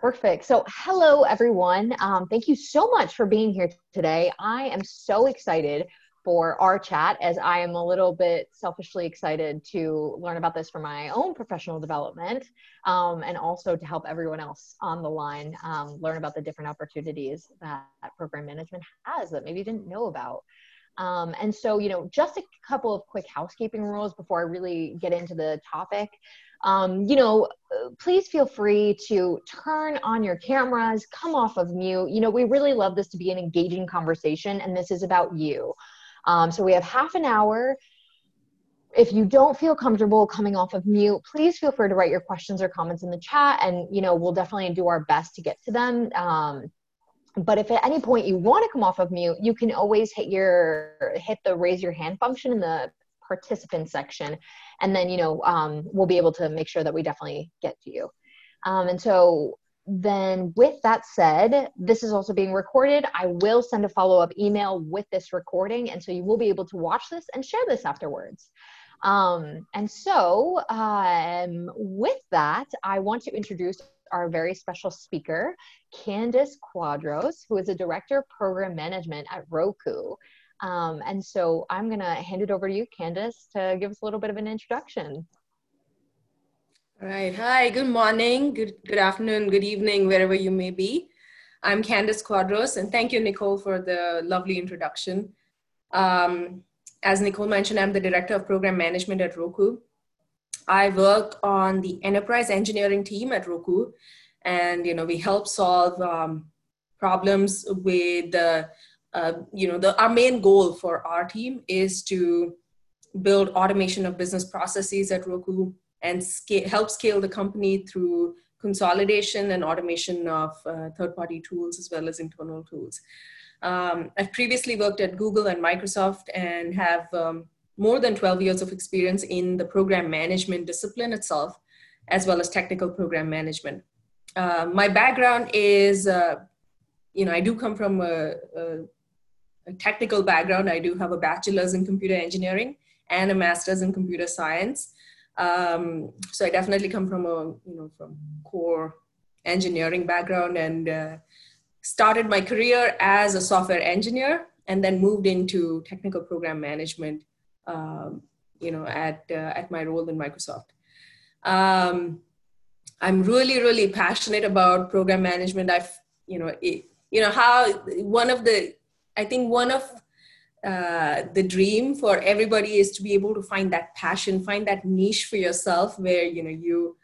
Perfect. So, hello, everyone. Um, thank you so much for being here today. I am so excited for our chat as I am a little bit selfishly excited to learn about this for my own professional development um, and also to help everyone else on the line um, learn about the different opportunities that program management has that maybe you didn't know about. Um, and so, you know, just a couple of quick housekeeping rules before I really get into the topic um, you know, please feel free to turn on your cameras, come off of mute. You know, we really love this to be an engaging conversation, and this is about you. Um, so we have half an hour. If you don't feel comfortable coming off of mute, please feel free to write your questions or comments in the chat, and you know we'll definitely do our best to get to them. Um, but if at any point you want to come off of mute, you can always hit your hit the raise your hand function in the participant section. And then you know um, we'll be able to make sure that we definitely get to you. Um, and so then with that said this is also being recorded. I will send a follow-up email with this recording and so you will be able to watch this and share this afterwards. Um, and so um, with that i want to introduce our very special speaker candice quadros who is a director of program management at roku um, and so I'm going to hand it over to you, Candice, to give us a little bit of an introduction. All right. Hi, good morning, good, good afternoon, good evening, wherever you may be. I'm Candice Quadros, and thank you, Nicole, for the lovely introduction. Um, as Nicole mentioned, I'm the Director of Program Management at Roku. I work on the enterprise engineering team at Roku, and you know we help solve um, problems with the uh, you know, the, our main goal for our team is to build automation of business processes at Roku and scale, help scale the company through consolidation and automation of uh, third-party tools as well as internal tools. Um, I've previously worked at Google and Microsoft and have um, more than 12 years of experience in the program management discipline itself, as well as technical program management. Uh, my background is, uh, you know, I do come from a a technical background. I do have a bachelor's in computer engineering and a master's in computer science. Um, so I definitely come from a you know from core engineering background and uh, started my career as a software engineer and then moved into technical program management. Um, you know at uh, at my role in Microsoft. Um, I'm really really passionate about program management. I've you know it, you know how one of the I think one of uh, the dream for everybody is to be able to find that passion, find that niche for yourself where you know you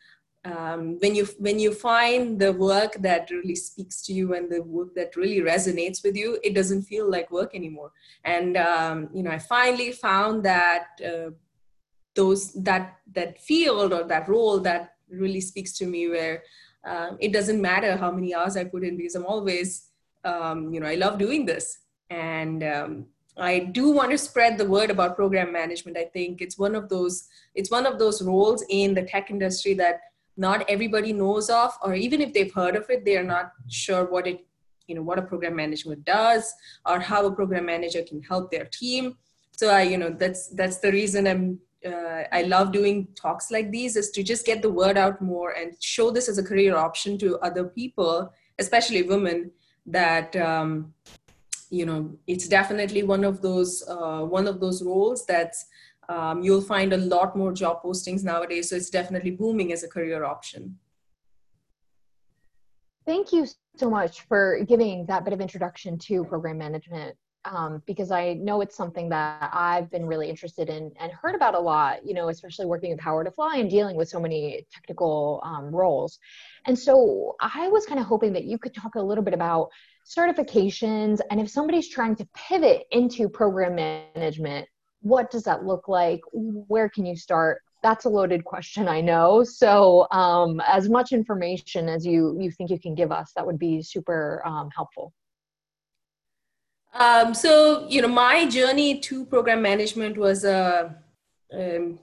um, when you when you find the work that really speaks to you and the work that really resonates with you, it doesn't feel like work anymore. And um, you know, I finally found that uh, those that that field or that role that really speaks to me, where um, it doesn't matter how many hours I put in because I'm always um, you know I love doing this and um, i do want to spread the word about program management. I think it's one of those it's one of those roles in the tech industry that not everybody knows of or even if they've heard of it they are not sure what it you know what a program management does or how a program manager can help their team. So i you know that's that's the reason i'm uh, i love doing talks like these is to just get the word out more and show this as a career option to other people especially women that um, you know it's definitely one of those uh, one of those roles that's um, you'll find a lot more job postings nowadays. So it's definitely booming as a career option. Thank you so much for giving that bit of introduction to program management um, because I know it's something that I've been really interested in and heard about a lot, you know, especially working with PowerToFly and dealing with so many technical um, roles. And so I was kind of hoping that you could talk a little bit about certifications and if somebody's trying to pivot into program management what does that look like? Where can you start? That's a loaded question i know. So um, as much information as you you think you can give us that would be super um, helpful um, so you know my journey to program management was a uh, um,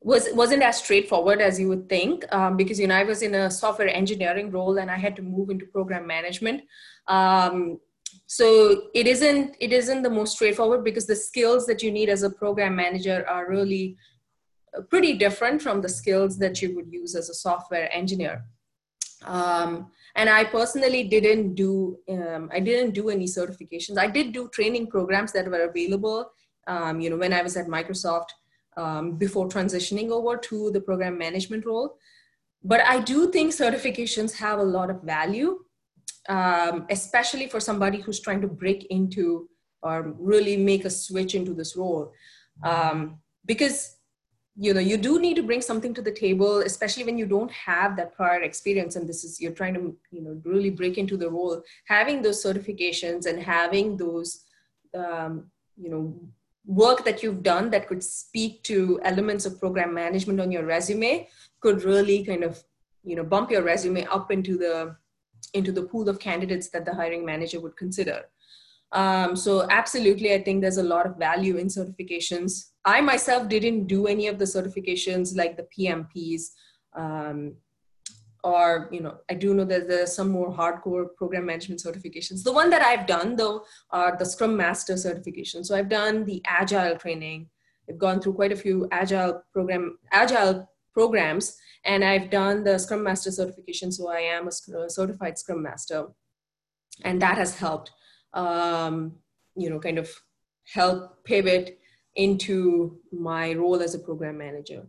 was wasn't as straightforward as you would think um, because you know I was in a software engineering role and I had to move into program management. Um, so it isn't it isn't the most straightforward because the skills that you need as a program manager are really pretty different from the skills that you would use as a software engineer. Um, and I personally didn't do um, I didn't do any certifications. I did do training programs that were available. Um, you know, when I was at Microsoft um, before transitioning over to the program management role. But I do think certifications have a lot of value, um, especially for somebody who's trying to break into or really make a switch into this role, um, because you know you do need to bring something to the table especially when you don't have that prior experience and this is you're trying to you know really break into the role. Having those certifications and having those um, you know work that you've done that could speak to elements of program management on your resume could really kind of you know bump your resume up into the into the pool of candidates that the hiring manager would consider um, so absolutely i think there's a lot of value in certifications. I myself didn't do any of the certifications like the pmps um, or you know i do know that there's some more hardcore program management certifications. The one that i've done though are the scrum master certification. So i've done the agile training. I've gone through quite a few agile program agile programs and i've done the scrum master certification. So i am a certified scrum master and that has helped um, you know kind of help pivot into my role as a program manager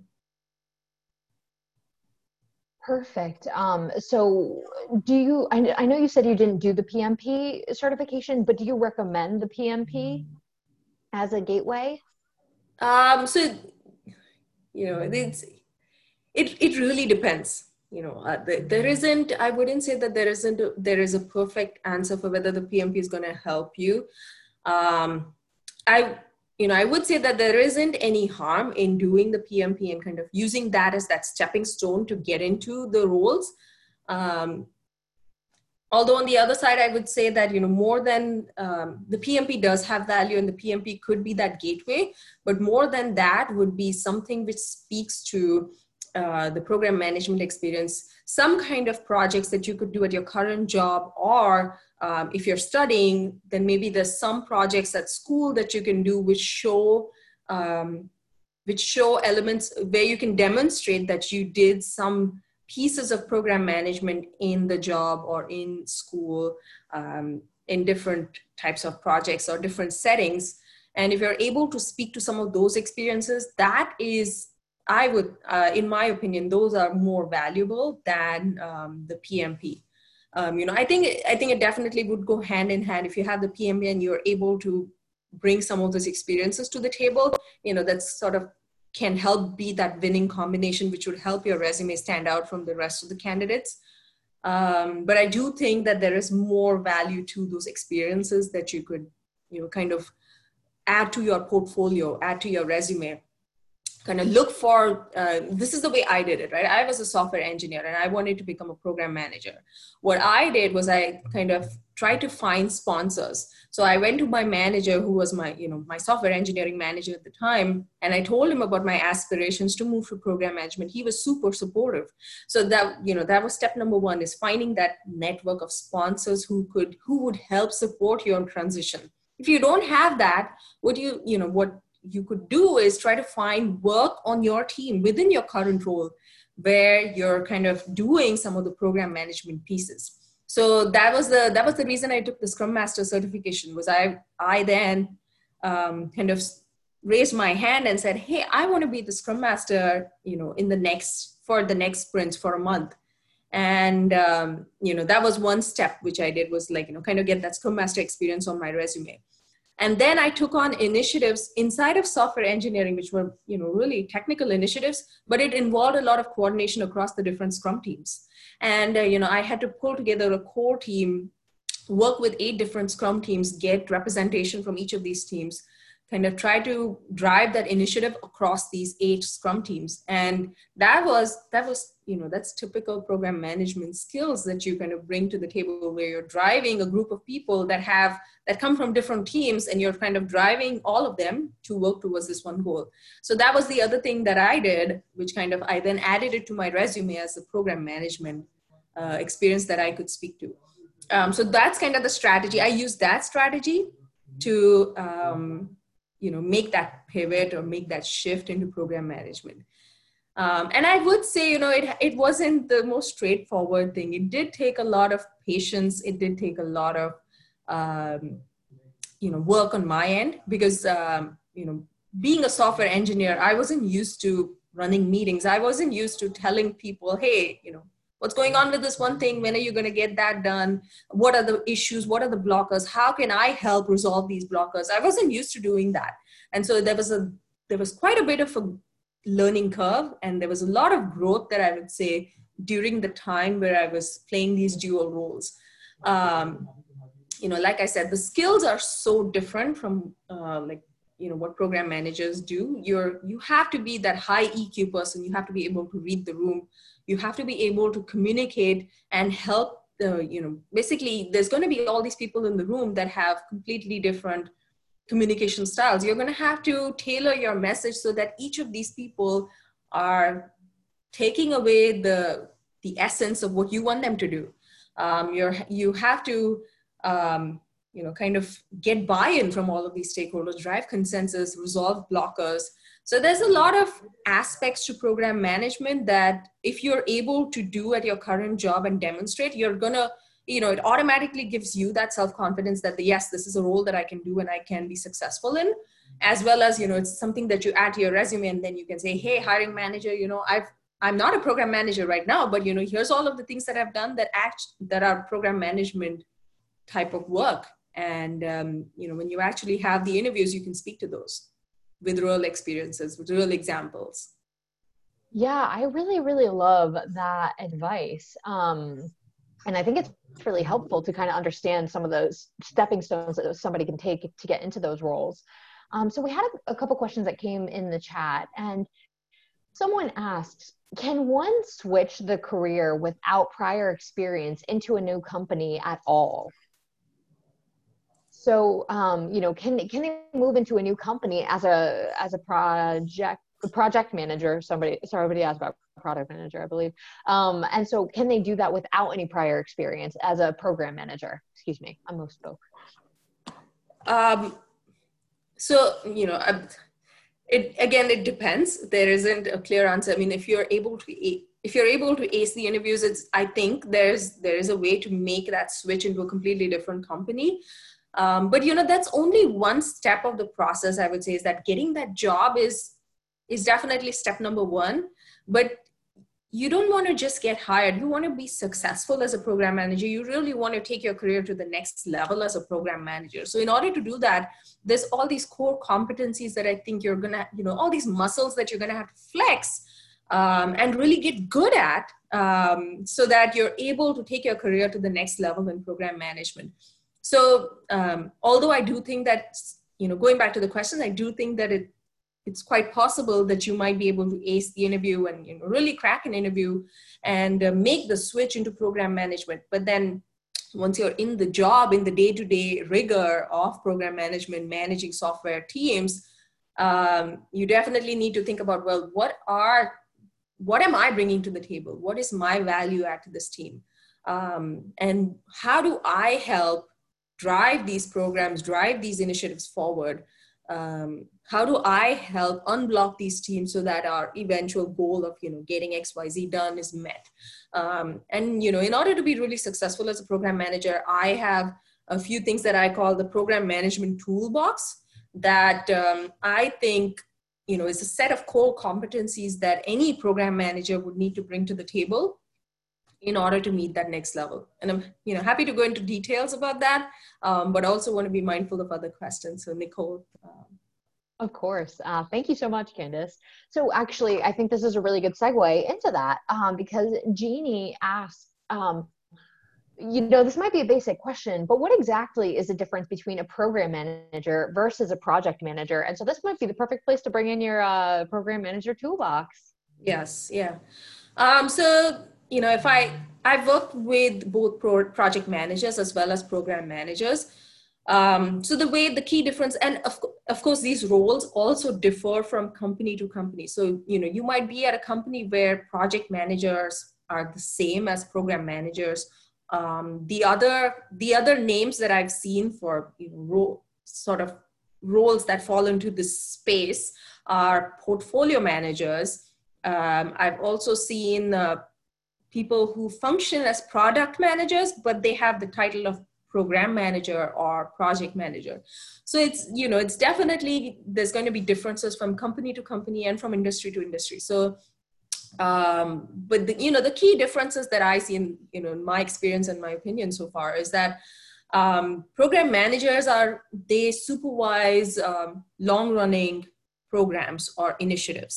Perfect. Um, so, do you? I, I know you said you didn't do the PMP certification, but do you recommend the PMP as a gateway? Um, so, you know, it's it it really depends. You know, uh, there isn't. I wouldn't say that there isn't. A, there is a perfect answer for whether the PMP is going to help you. Um, I you know, I would say that there isn't any harm in doing the PMP and kind of using that as that stepping stone to get into the roles. Um, although on the other side, I would say that you know more than um, the PMP does have value, and the PMP could be that gateway. But more than that would be something which speaks to uh, the program management experience, some kind of projects that you could do at your current job, or um, if you're studying, then maybe there's some projects at school that you can do which show um, which show elements where you can demonstrate that you did some pieces of program management in the job or in school um, in different types of projects or different settings. And if you're able to speak to some of those experiences that is i would uh, in my opinion those are more valuable than um, the pmp um, you know i think i think it definitely would go hand in hand. If you have the pmp and you're able to bring some of those experiences to the table you know that's sort of can help be that winning combination which would help your resume stand out from the rest of the candidates. Um, but i do think that there is more value to those experiences that you could you know kind of add to your portfolio add to your resume kind of look for uh, this is the way i did it right? I was a software engineer and i wanted to become a program manager. What i did was i kind of tried to find sponsors. So i went to my manager who was my you know my software engineering manager at the time and i told him about my aspirations to move to program management. He was super supportive. So that you know that was step number one is finding that network of sponsors who could who would help support your transition. If you don't have that what you you know what you could do is try to find work on your team within your current role where you're kind of doing some of the program management pieces. So that was the that was the reason i took the scrum master certification was i i then um, kind of raised my hand and said hey i want to be the scrum master you know in the next for the next sprint for a month. And um, you know that was one step which i did was like you know kind of get that scrum master experience on my resume and then i took on initiatives inside of software engineering which were you know really technical initiatives but it involved a lot of coordination across the different scrum teams. And uh, you know i had to pull together a core team work with eight different scrum teams get representation from each of these teams kind of try to drive that initiative across these eight scrum teams. And that was that was you know that's typical program management skills that you kind of bring to the table where you're driving a group of people that have that come from different teams and you're kind of driving all of them to work towards this one goal. So that was the other thing that i did which kind of i then added it to my resume as a program management uh, experience that i could speak to. Um, so that's kind of the strategy. I use that strategy to um, you know make that pivot or make that shift into program management Um, and I would say, you know, it, it wasn't the most straightforward thing. It did take a lot of patience. It did take a lot of, um, you know, work on my end because, um, you know, being a software engineer, I wasn't used to running meetings. I wasn't used to telling people, hey, you know, what's going on with this one thing? When are you going to get that done? What are the issues? What are the blockers? How can I help resolve these blockers? I wasn't used to doing that. And so there was a there was quite a bit of a learning curve and there was a lot of growth that i would say during the time where i was playing these dual roles um, you know like i said the skills are so different from uh, like you know what program managers do you're you have to be that high eq person. You have to be able to read the room. You have to be able to communicate and help the you know basically there's going to be all these people in the room that have completely different communication styles. You're going to have to tailor your message so that each of these people are taking away the the essence of what you want them to do. Um, you're you have to um, you know kind of get buy-in from all of these stakeholders drive consensus resolve blockers. So there's a lot of aspects to program management that if you're able to do at your current job and demonstrate you're to you know it automatically gives you that self-confidence that the, yes this is a role that i can do and i can be successful in as well as you know it's something that you add to your resume and then you can say hey hiring manager you know i've i'm not a program manager right now but you know here's all of the things that i've done that act that are program management type of work and um, you know when you actually have the interviews you can speak to those with real experiences with real examples yeah i really really love that advice um, and i think it's really helpful to kind of understand some of those stepping stones that somebody can take to get into those roles. Um, so we had a, a couple questions that came in the chat, and someone asked, "Can one switch the career without prior experience into a new company at all?" So, um, you know, can can they move into a new company as a as a project project manager? Somebody sorry, somebody asked about product manager, I believe. Um, and so, can they do that without any prior experience as a program manager? Excuse me, I most spoke. Um, so, you know, it again, it depends. There isn't a clear answer. I mean, if you're able to if you're able to ace the interviews, it's I think there's there is a way to make that switch into a completely different company. Um, but you know that's only one step of the process i would say is that getting that job is is definitely step number one but you don't want to just get hired. You want to be successful as a program manager. You really want to take your career to the next level as a program manager. So in order to do that, there's all these core competencies that I think you're gonna, you know, all these muscles that you're gonna have to flex um, and really get good at, um, so that you're able to take your career to the next level in program management. So um, although I do think that, you know, going back to the question, I do think that it it's quite possible that you might be able to ace the interview and you know, really crack an interview and uh, make the switch into program management. But then once you're in the job, in the day to day rigor of program management, managing software teams, um, you definitely need to think about well, what are what am I bringing to the table? What is my value add to this team? Um, and how do I help drive these programs, drive these initiatives forward? Um, how do i help unblock these teams so that our eventual goal of you know getting xyz done is met um, and you know in order to be really successful as a program manager i have a few things that i call the program management toolbox that um, i think you know is a set of core competencies that any program manager would need to bring to the table in order to meet that next level and i'm you know happy to go into details about that um, but also want to be mindful of other questions so nicole um, of course. Uh, thank you so much, Candace. So, actually, I think this is a really good segue into that um, because Jeannie asked, um, you know, this might be a basic question, but what exactly is the difference between a program manager versus a project manager? And so, this might be the perfect place to bring in your uh, program manager toolbox. Yes, yeah. Um, so, you know, if I I've worked with both pro- project managers as well as program managers. Um, so the way the key difference, and of, of course, these roles also differ from company to company. So, you know, you might be at a company where project managers are the same as program managers. Um, the other the other names that I've seen for you know, role, sort of roles that fall into this space are portfolio managers, Um, I've also seen uh, people who function as product managers, but they have the title of program manager or project manager. So it's, you know, it's definitely, there's going to be differences from company to company and from industry to industry. So, um, but the, you know, the key differences that I see in, you know, in my experience and my opinion so far is that um, program managers are, they supervise um, long running programs or initiatives.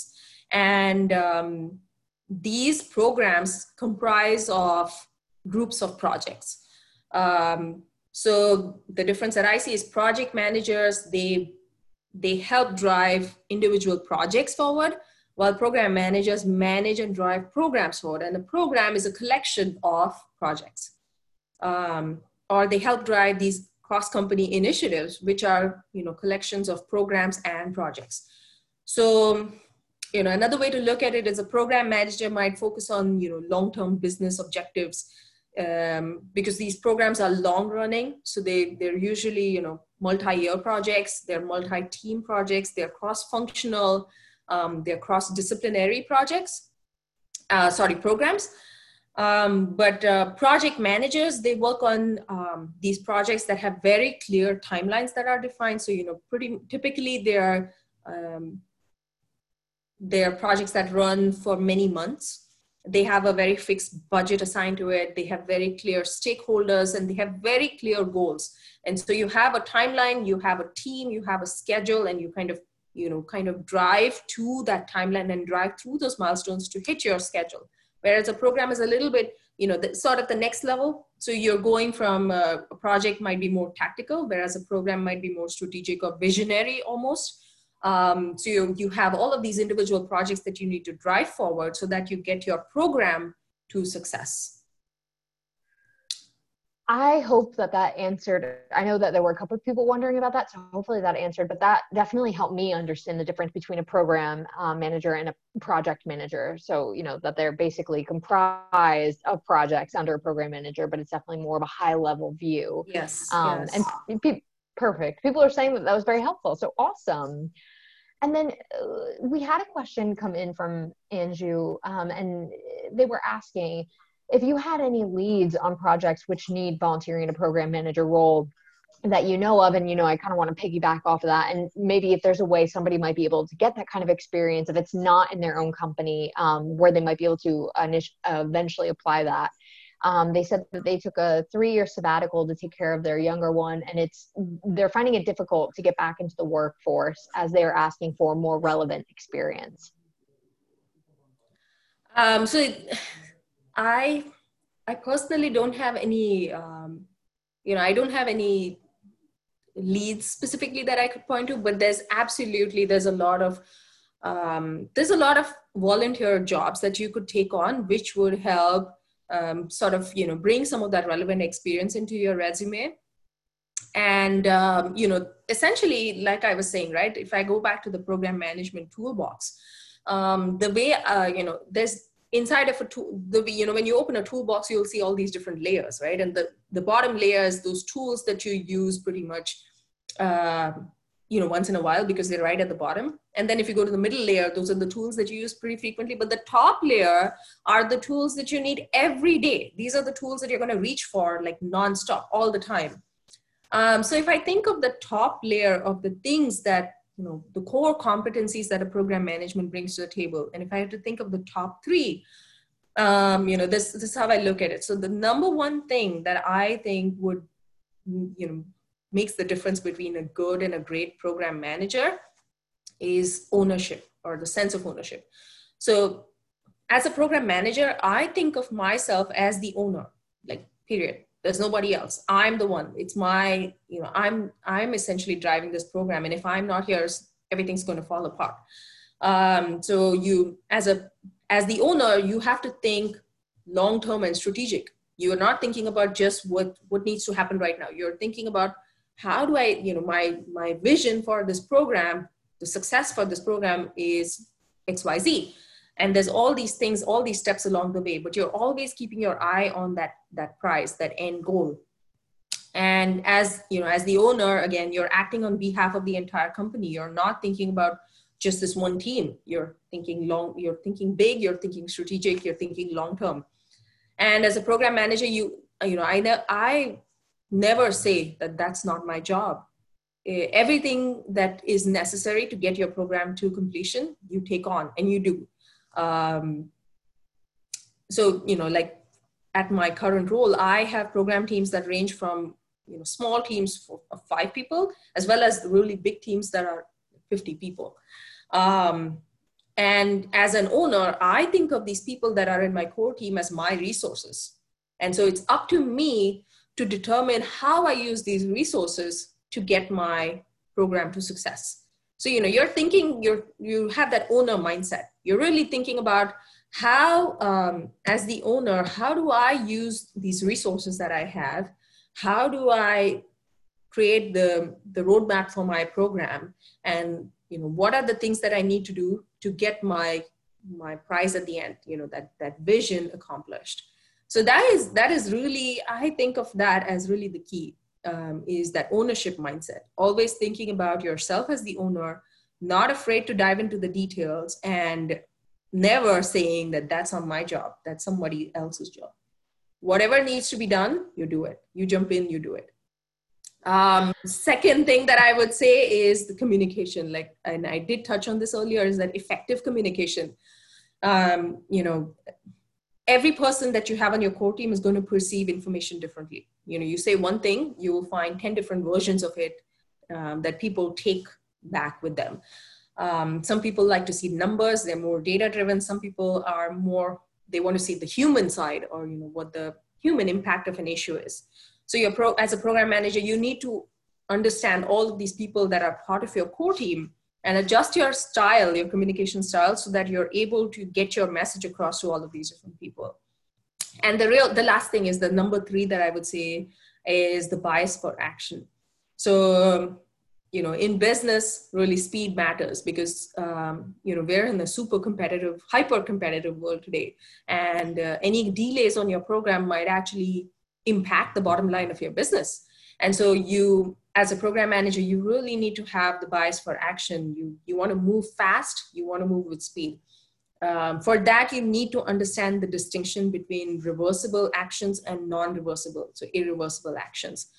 And um, these programs comprise of groups of projects. Um, so the difference that I see is project managers, they, they help drive individual projects forward, while program managers manage and drive programs forward. And a program is a collection of projects. Um, or they help drive these cross-company initiatives, which are you know collections of programs and projects. So you know another way to look at it is a program manager might focus on you know long-term business objectives um, because these programs are long running so they they're usually you know multi-year projects. They're multi-team projects. They're cross-functional. Um, they're cross-disciplinary projects uh, sorry programs. Um, but uh, project managers they work on um, these projects that have very clear timelines that are defined. So you know pretty typically they are um, they're projects that run for many months. They have a very fixed budget assigned to it. They have very clear stakeholders and they have very clear goals. And so you have a timeline, you have a team, you have a schedule, and you kind of, you know, kind of drive to that timeline and drive through those milestones to hit your schedule. Whereas a program is a little bit, you know, the, sort of the next level. So you're going from a, a project might be more tactical, whereas a program might be more strategic or visionary almost um, so you, you have all of these individual projects that you need to drive forward so that you get your program to success. I hope that that answered. I know that there were a couple of people wondering about that, so hopefully that answered. But that definitely helped me understand the difference between a program um, manager and a project manager. So you know that they're basically comprised of projects under a program manager, but it's definitely more of a high level view. Yes. Um, yes. And pe- perfect. People are saying that that was very helpful. So awesome. And then uh, we had a question come in from Anju, um, and they were asking if you had any leads on projects which need volunteering in a program manager role that you know of and you know i kind of want to piggyback off of that. And maybe if there's a way somebody might be able to get that kind of experience if it's not in their own company um, where they might be able to init- eventually apply that um, they said that they took a three-year sabbatical to take care of their younger one, and it's they're finding it difficult to get back into the workforce as they are asking for more relevant experience. Um, so, I I personally don't have any, um, you know, I don't have any leads specifically that I could point to, but there's absolutely there's a lot of um, there's a lot of volunteer jobs that you could take on, which would help um, sort of you know bring some of that relevant experience into your resume. And um, you know essentially like i was saying right if i go back to the program management toolbox um, the way uh, you know there's inside of a tool the you know when you open a toolbox you'll see all these different layers right? And the the bottom layers those tools that you use pretty much uh, you know once in a while because they're right at the bottom. And then if you go to the middle layer those are the tools that you use pretty frequently. But the top layer are the tools that you need every day. These are the tools that you're going to reach for like nonstop all the time. Um, so if i think of the top layer of the things that you know the core competencies that a program management brings to the table and if i have to think of the top three um, you know this, this is how i look at it. So the number one thing that i think would you know makes the difference between a good and a great program manager is ownership or the sense of ownership. So, as a program manager, I think of myself as the owner, like, period. There's nobody else. I'm the one. It's my, you know, I'm I'm essentially driving this program, and if I'm not here, everything's going to fall apart. Um, so you, as a as the owner, you have to think long term and strategic. You are not thinking about just what what needs to happen right now. You're thinking about how do I, you know, my, my vision for this program, the success for this program is XYZ. And there's all these things, all these steps along the way, but you're always keeping your eye on that, that prize, that end goal. And as, you know, as the owner, again, you're acting on behalf of the entire company. You're not thinking about just this one team. You're thinking long, you're thinking big, you're thinking strategic, you're thinking long term. And as a program manager, you you know I ne- I never say that that's not my job. Everything that is necessary to get your program to completion, you take on and you do. Um, so you know, like at my current role, I have program teams that range from you know small teams of five people as well as really big teams that are 50 people. Um, and as an owner, I think of these people that are in my core team as my resources. And so it's up to me to determine how I use these resources to get my program to success. So, you know, you're thinking, you're, you have that owner mindset. You're really thinking about how, um, as the owner, how do I use these resources that I have? How do I create the, the roadmap for my program? And you know what are the things that i need to do to get my my prize at the end you know that that vision accomplished so that is that is really i think of that as really the key um, is that ownership mindset always thinking about yourself as the owner not afraid to dive into the details and never saying that that's not my job that's somebody else's job whatever needs to be done you do it you jump in you do it um, second thing that I would say is the communication. Like, and I did touch on this earlier, is that effective communication. Um, you know, every person that you have on your core team is going to perceive information differently. You know, you say one thing, you will find 10 different versions of it um, that people take back with them. Um, some people like to see numbers, they're more data driven. Some people are more, they want to see the human side or, you know, what the human impact of an issue is. So you're pro, as a program manager, you need to understand all of these people that are part of your core team and adjust your style, your communication style, so that you're able to get your message across to all of these different people. And the real, the last thing is the number three that I would say is the bias for action. So, you know, in business, really speed matters because, um, you know, we're in a super competitive, hyper competitive world today. And uh, any delays on your program might actually impact the bottom line of your business. And so you, as a program manager, you really need to have the bias for action. You, you want to move fast, you want to move with speed. Um, for that, you need to understand the distinction between reversible actions and non-reversible, so irreversible actions.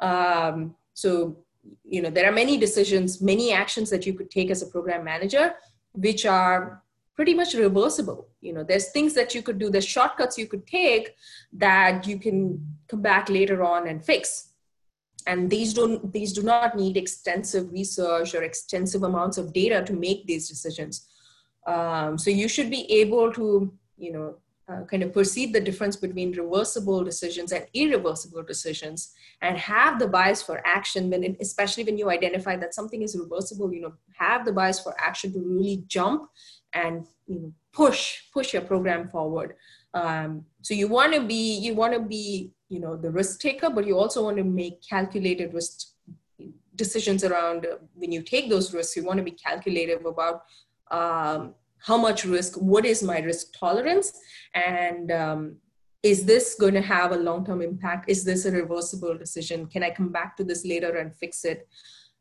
Um, so, you know, there are many decisions, many actions that you could take as a program manager, which are pretty much reversible you know there's things that you could do there's shortcuts you could take that you can come back later on and fix and these don't these do not need extensive research or extensive amounts of data to make these decisions. Um, so you should be able to you know uh, kind of perceive the difference between reversible decisions and irreversible decisions and have the bias for action when it, especially when you identify that something is reversible you know have the bias for action to really jump and you know push push your program forward. Um, so you want to be you want to be you know the risk taker but you also want to make calculated risk decisions around uh, when you take those risks you want to be calculative about um, how much risk what is my risk tolerance? And um, is this going to have a long-term impact? Is this a reversible decision? Can i come back to this later and fix it?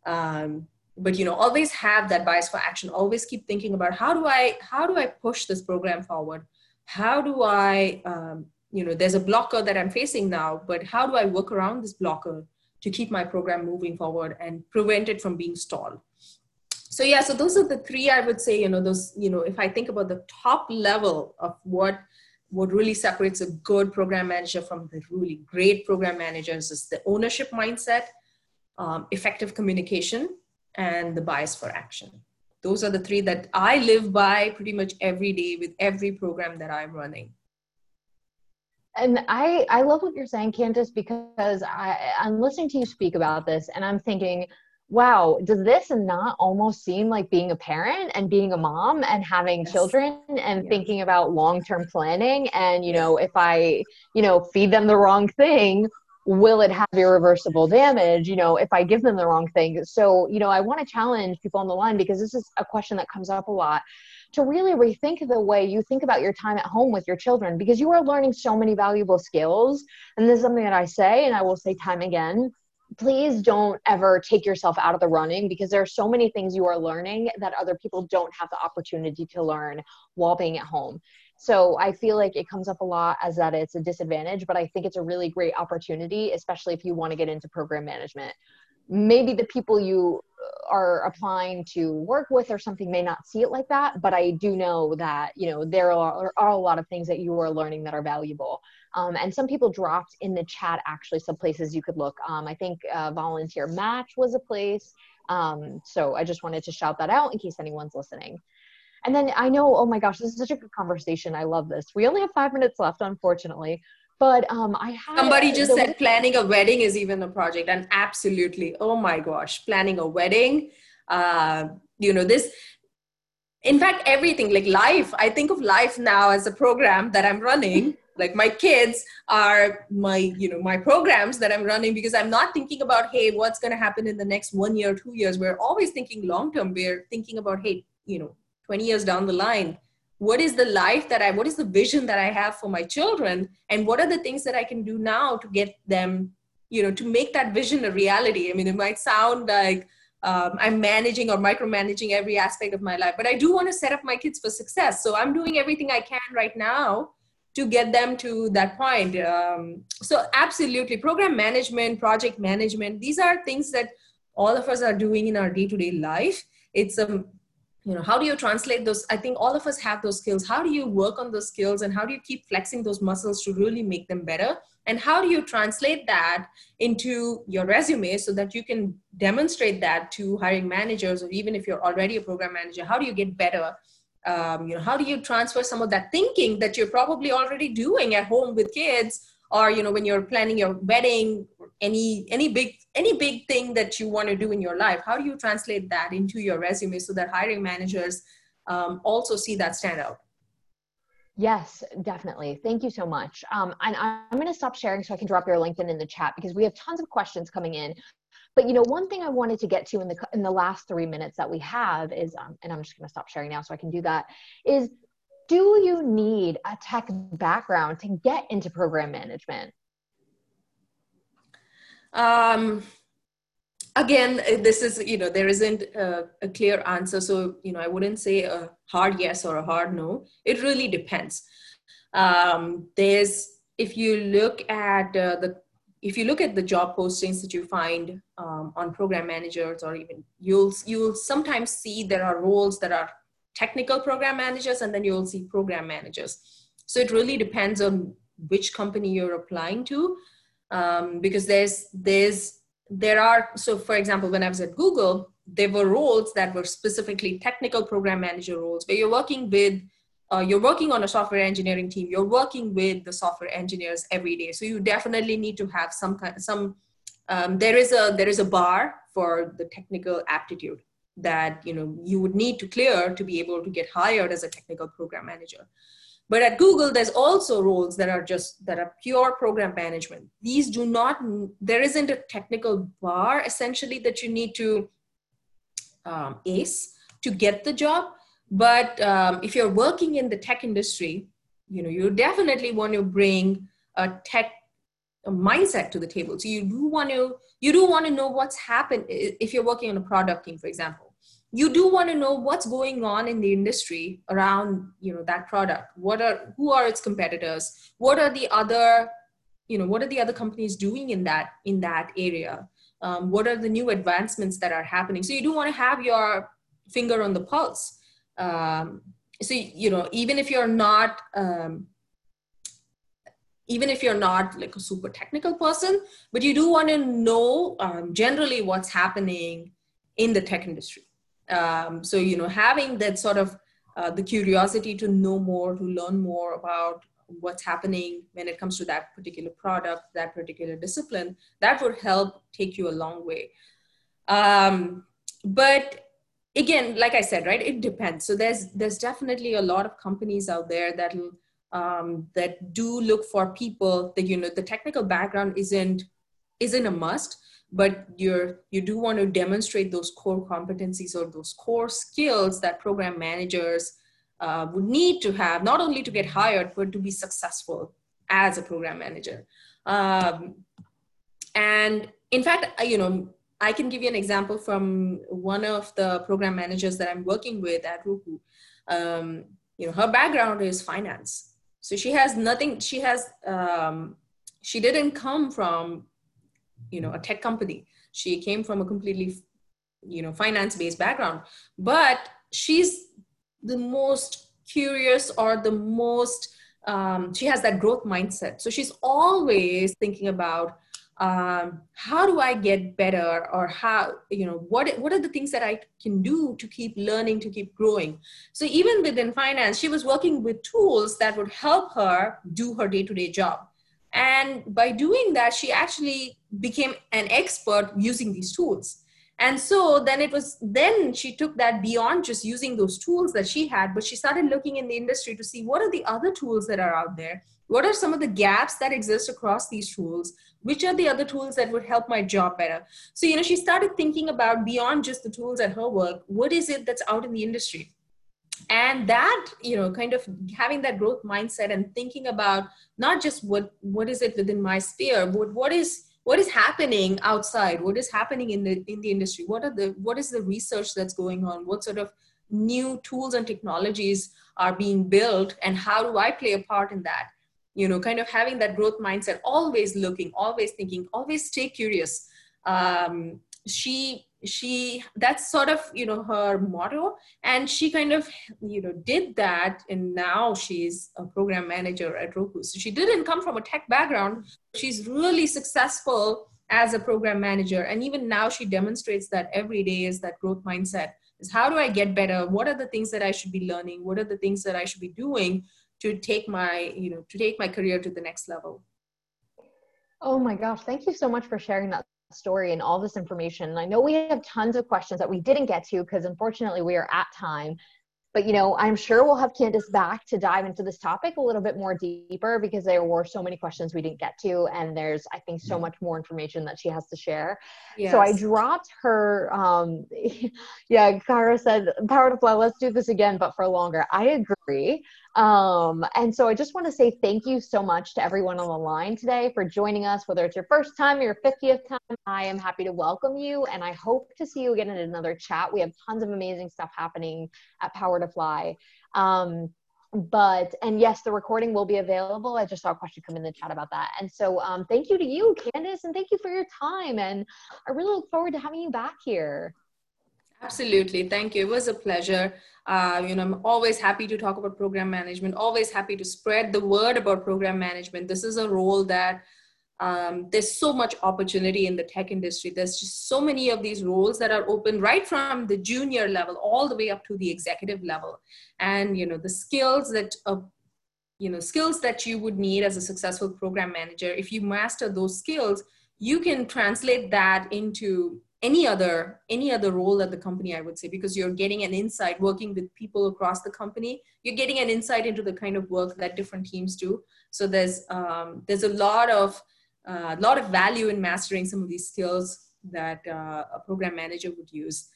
Um, but you know always have that bias for action. Always keep thinking about how do i how do i push this program forward? How do i um, you know there's a blocker that i'm facing now but how do i work around this blocker to keep my program moving forward and prevent it from being stalled so yeah so those are the three i would say you know those you know if i think about the top level of what what really separates a good program manager from the really great program managers is the ownership mindset um, effective communication and the bias for action. Those are the three that I live by pretty much every day with every program that I'm running. And I, I love what you're saying, Candace, because I, I'm listening to you speak about this and I'm thinking, wow, does this not almost seem like being a parent and being a mom and having yes. children and thinking about long term planning? And, you know, if I, you know, feed them the wrong thing will it have irreversible damage you know if i give them the wrong thing so you know i want to challenge people on the line because this is a question that comes up a lot to really rethink the way you think about your time at home with your children because you are learning so many valuable skills and this is something that i say and i will say time again please don't ever take yourself out of the running because there are so many things you are learning that other people don't have the opportunity to learn while being at home. So I feel like it comes up a lot as that it's a disadvantage, but I think it's a really great opportunity, especially if you want to get into program management. Maybe the people you are applying to work with or something may not see it like that, but I do know that, you know, there are, are a lot of things that you are learning that are valuable. Um, and some people dropped in the chat actually some places you could look. Um, I think uh, VolunteerMatch was a place. Um, so I just wanted to shout that out in case anyone's listening. And then I know, oh my gosh, this is such a good conversation. I love this. We only have five minutes left, unfortunately. But um, I had somebody just said planning a wedding is even a project, and absolutely, oh my gosh, planning a wedding. Uh, you know this. In fact, everything like life. I think of life now as a program that I'm running like my kids are my you know my programs that i'm running because i'm not thinking about hey what's going to happen in the next one year two years we're always thinking long term we're thinking about hey you know 20 years down the line what is the life that i what is the vision that i have for my children and what are the things that i can do now to get them you know to make that vision a reality i mean it might sound like um, i'm managing or micromanaging every aspect of my life but i do want to set up my kids for success so i'm doing everything i can right now to get them to that point. Um, so absolutely, program management, project management, these are things that all of us are doing in our day-to-day life. It's a you know how do you translate those i think all of us have those skills. How do you work on those skills and how do you keep flexing those muscles to really make them better? And how do you translate that into your resume so that you can demonstrate that to hiring managers or even if you're already a program manager? How do you get better? Um, you know how do you transfer some of that thinking that you're probably already doing at home with kids or you know when you're planning your wedding any any big any big thing that you want to do in your life how do you translate that into your resume so that hiring managers um, also see that stand out Yes, definitely. Thank you so much. Um, and I'm going to stop sharing so I can drop your LinkedIn in the chat because we have tons of questions coming in. But you know, one thing I wanted to get to in the in the last three minutes that we have is, um, and I'm just going to stop sharing now so I can do that. Is do you need a tech background to get into program management? Um, again, this is you know there isn't a, a clear answer, so you know I wouldn't say a hard yes or a hard no. It really depends. Um, there's if you look at uh, the if you look at the job postings that you find um, on program managers or even you'll you'll sometimes see there are roles that are technical program managers and then you'll see program managers. So it really depends on which company you're applying to um, because there's there's there are so for example when i was at google there were roles that were specifically technical program manager roles where you're working with uh, you're working on a software engineering team you're working with the software engineers every day. So you definitely need to have some kind some um, there is a there is a bar for the technical aptitude that you know you would need to clear to be able to get hired as a technical program manager but at google there's also roles that are just that are pure program management these do not there isn't a technical bar essentially that you need to um, ace to get the job but um, if you're working in the tech industry, you know, you definitely want to bring a tech a mindset to the table. So you do want to you do want to know what's happened if you're working on a product team, for example. You do want to know what's going on in the industry around you know that product. What are who are its competitors? What are the other you know what are the other companies doing in that in that area? Um, what are the new advancements that are happening? So you do want to have your finger on the pulse um, so you know even if you're not um, even if you're not like a super technical person but you do want to know um, generally what's happening in the tech industry um, so you know having that sort of uh, the curiosity to know more to learn more about what's happening when it comes to that particular product that particular discipline that would help take you a long way. Um, but again like i said right it depends. So there's there's definitely a lot of companies out there that um, that do look for people that you know the technical background isn't isn't a must but you're you do want to demonstrate those core competencies or those core skills that program managers uh, would need to have not only to get hired but to be successful as a program manager um, And in fact, you know, I can give you an example from one of the program managers that I'm working with at Roku. Um, you know, her background is finance. So she has nothing, she has, um, she didn't come from, you know, a tech company. She came from a completely, you know, finance based background, but she's the most curious or the most, um, she has that growth mindset. So she's always thinking about um, how do I get better or how, you know, what, what are the things that I can do to keep learning, to keep growing? So even within finance, she was working with tools that would help her do her day to day job. And by doing that, she actually became an expert using these tools. And so then it was, then she took that beyond just using those tools that she had, but she started looking in the industry to see what are the other tools that are out there? What are some of the gaps that exist across these tools? Which are the other tools that would help my job better? So you know she started thinking about beyond just the tools at her work what is it that's out in the industry and that you know kind of having that growth mindset and thinking about not just what what is it within my sphere but what is what is happening outside? What is happening in the in the industry? What are the what is the research that's going on? What sort of new tools and technologies are being built? And how do i play a part in that? You know kind of having that growth mindset always looking always thinking always stay curious. Um, she she that's sort of you know her motto. And she kind of you know did that. And now she's a program manager at roku. So she didn't come from a tech background. She's really successful as a program manager. And even now she demonstrates that every day is that growth mindset. Is how do i get better? What are the things that i should be learning? What are the things that i should be doing to take my you know to take my career to the next level? Oh my gosh. Thank you so much for sharing that story and all this information. And i know we have tons of questions that we didn't get to because unfortunately we are at time. But you know i'm sure we'll have candace back to dive into this topic a little bit more deeper because there were so many questions we didn't get to and there's i think so much more information that she has to share. Yes. so i dropped her um yeah kara said PowerToFly let's do this again but for longer. I agree um, and so I just want to say thank you so much to everyone on the line today for joining us, whether it's your first time or your 50th time. I am happy to welcome you and I hope to see you again in another chat. We have tons of amazing stuff happening at PowerToFly. Um, but and yes the recording will be available i just saw a question come in the chat about that and so um, thank you to you candace and thank you for your time and i really look forward to having you back here absolutely thank you it was a pleasure uh, you know, I'm always happy to talk about program management, always happy to spread the word about program management. This is a role that um, there's so much opportunity in the tech industry. There's just so many of these roles that are open right from the junior level all the way up to the executive level. And, you know, the skills that, uh, you know, skills that you would need as a successful program manager, if you master those skills, you can translate that into any other any other role at the company i would say because you're getting an insight working with people across the company. You're getting an insight into the kind of work that different teams do. So there's um, there's a lot of a uh, lot of value in mastering some of these skills that uh, a program manager would use.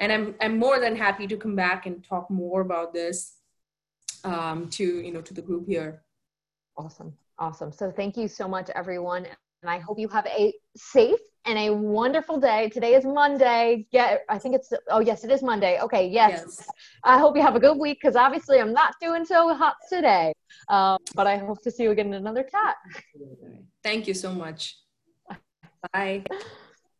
And I'm, I'm more than happy to come back and talk more about this um, to you know to the group here. Awesome. Awesome. So thank you so much everyone. And i hope you have a safe and a wonderful day. Today is Monday. Get, I think it's, oh, yes, it is Monday. Okay, yes. yes. I hope you have a good week because obviously I'm not doing so hot today. Um, but I hope to see you again in another chat. Thank you so much. Bye.